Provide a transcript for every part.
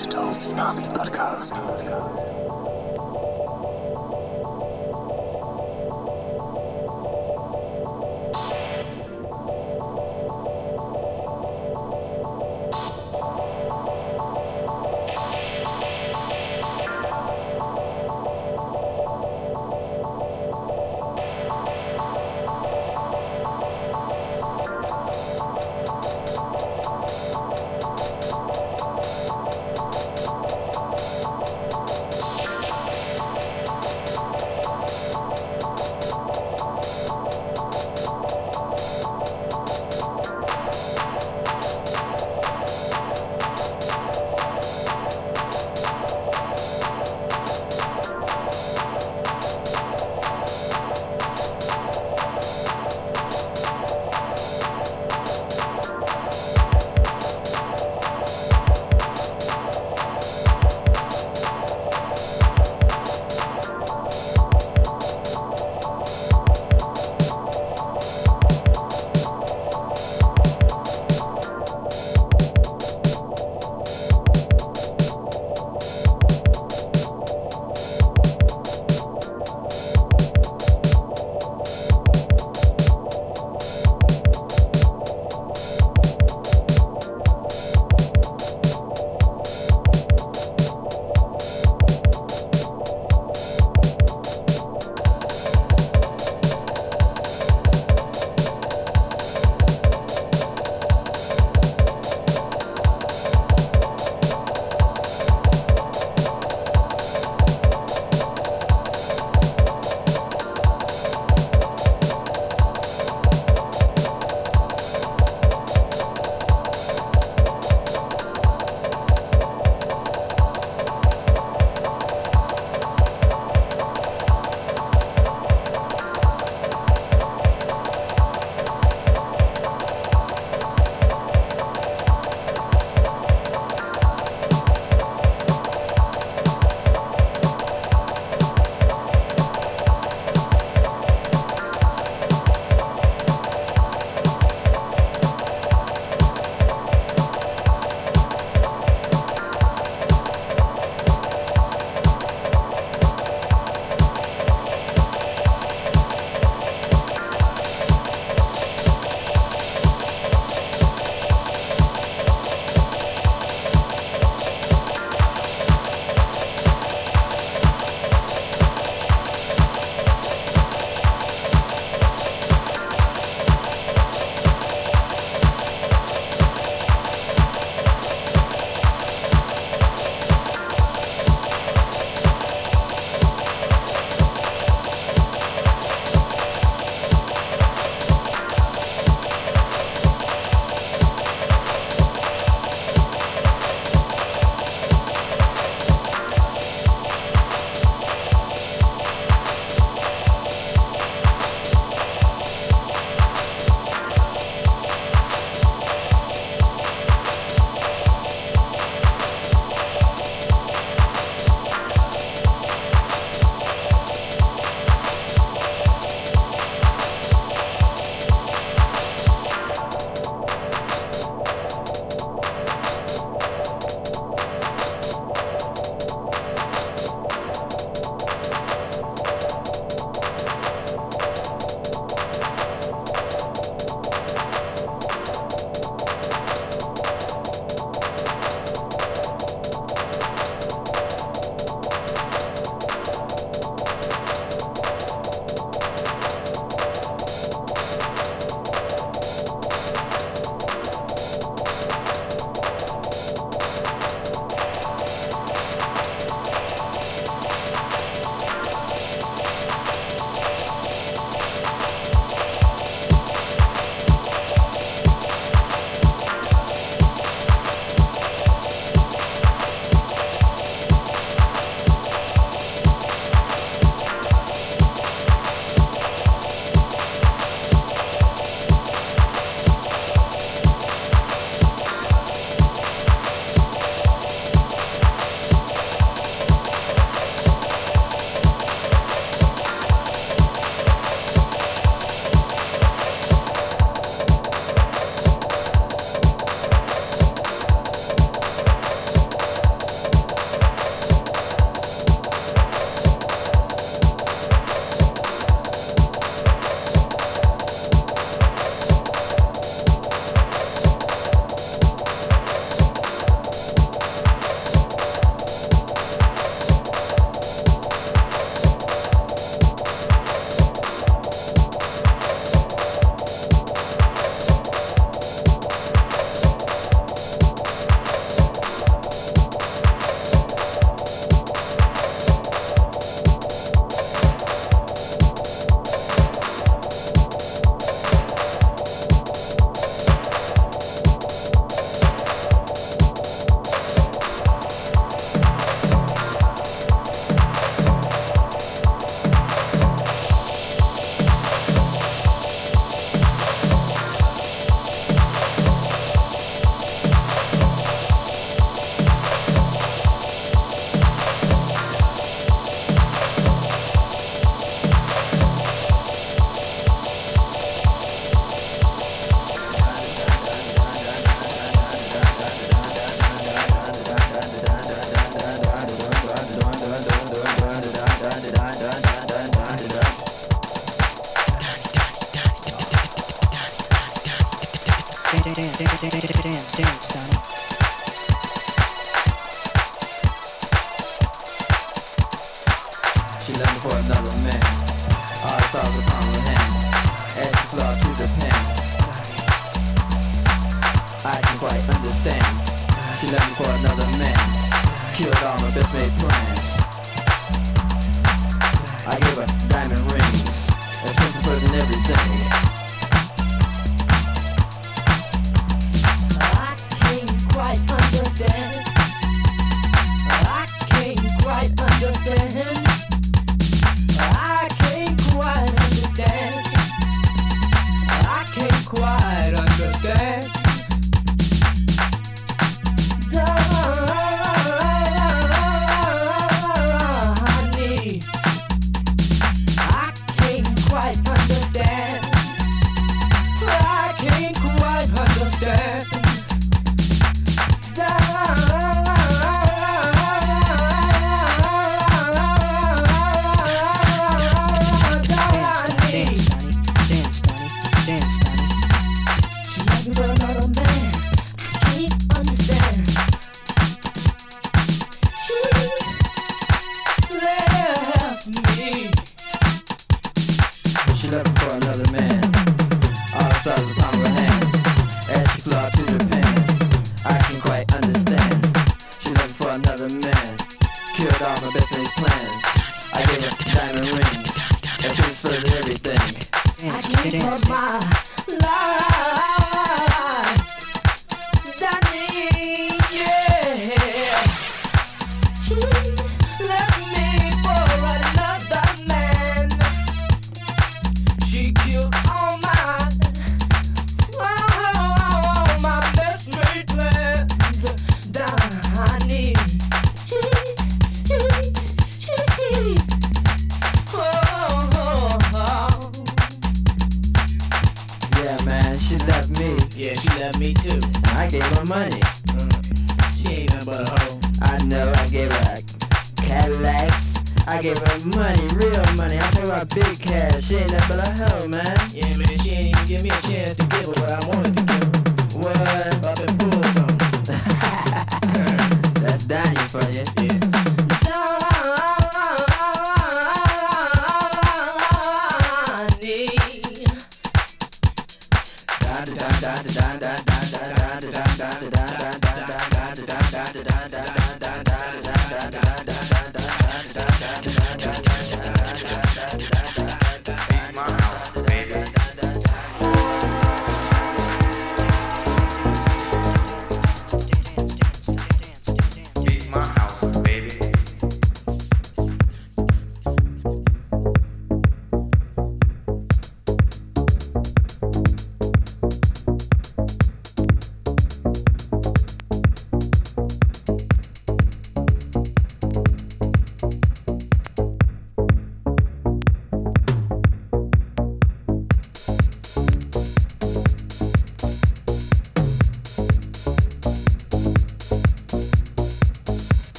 Digital Tsunami Podcast.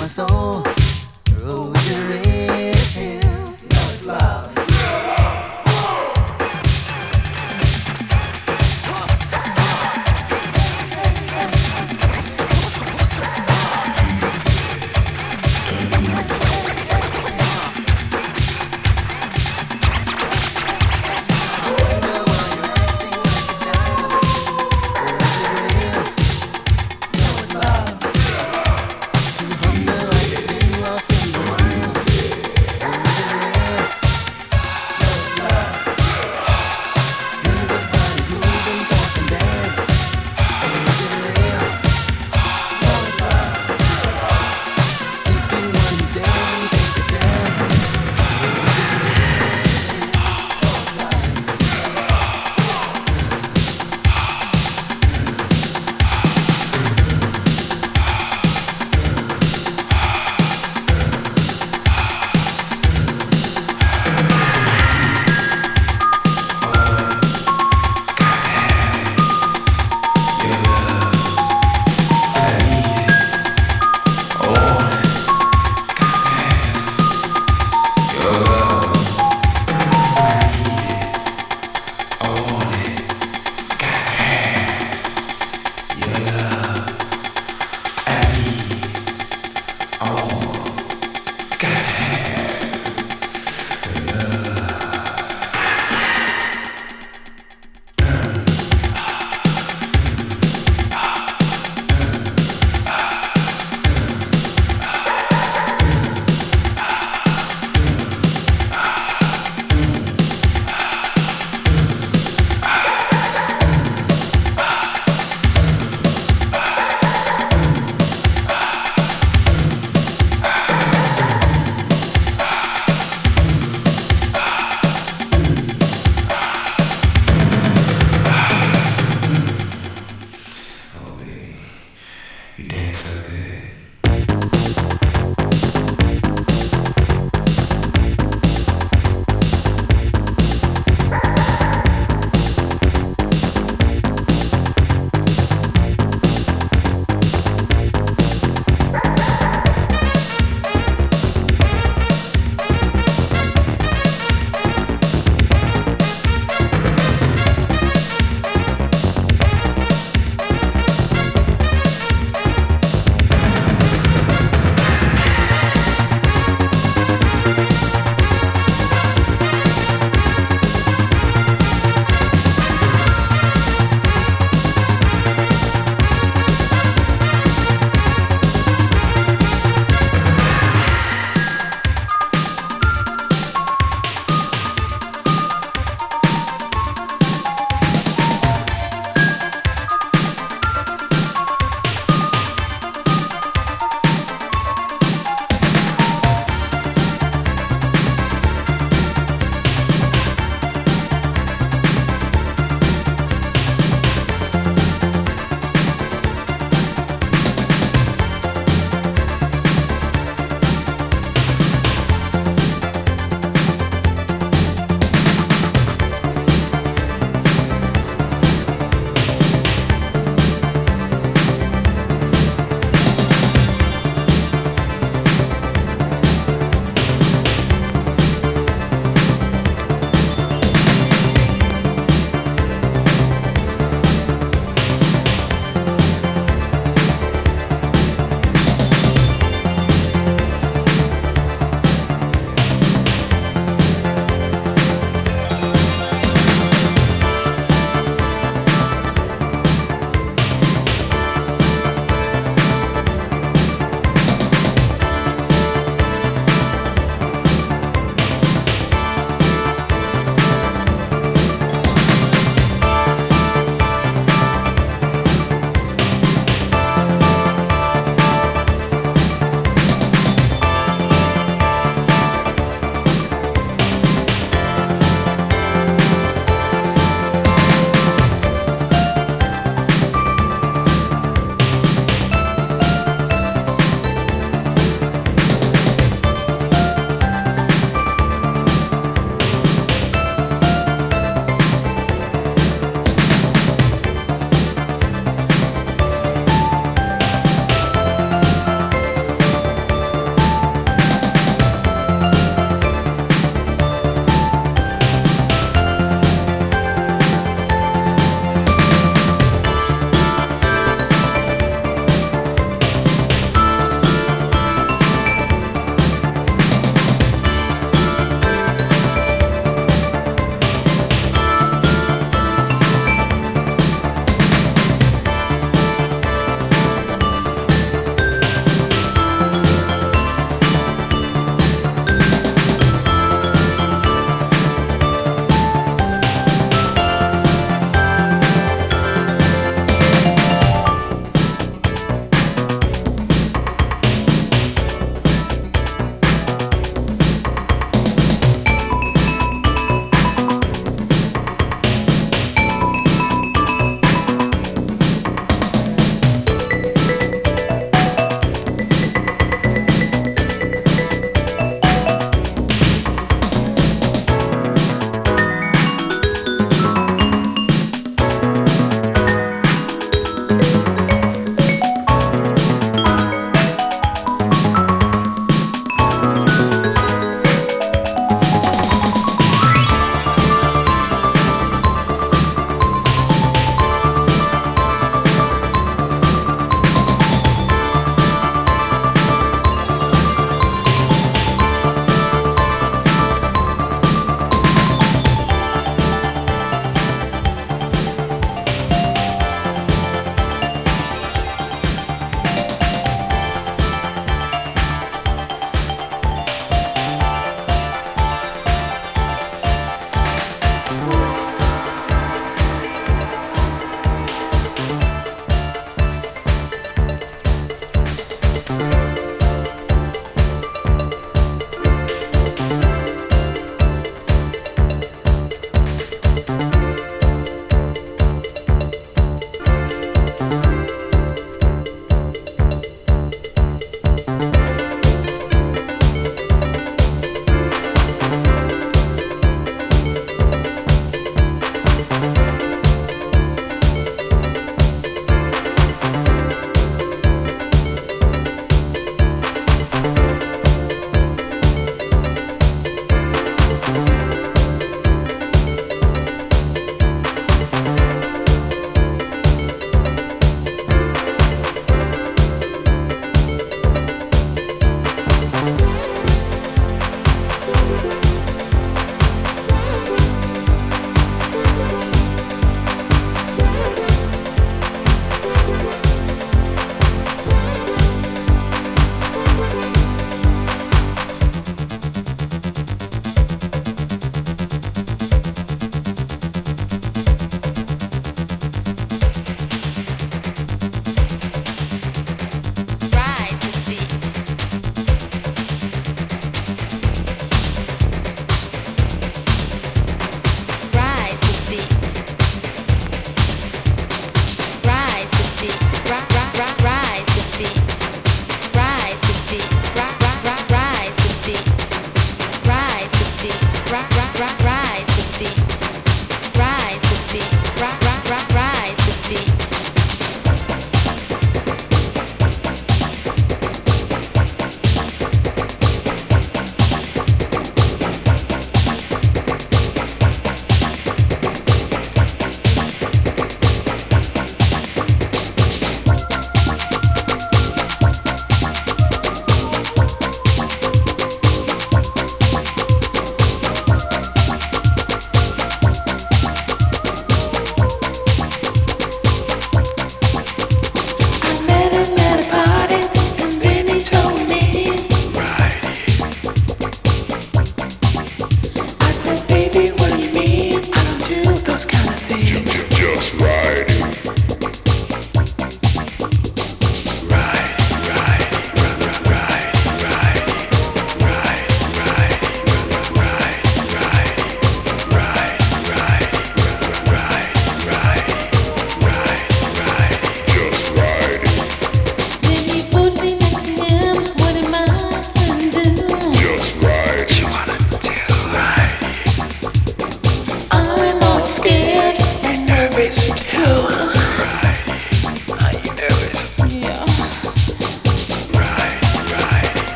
my soul.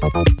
Bye.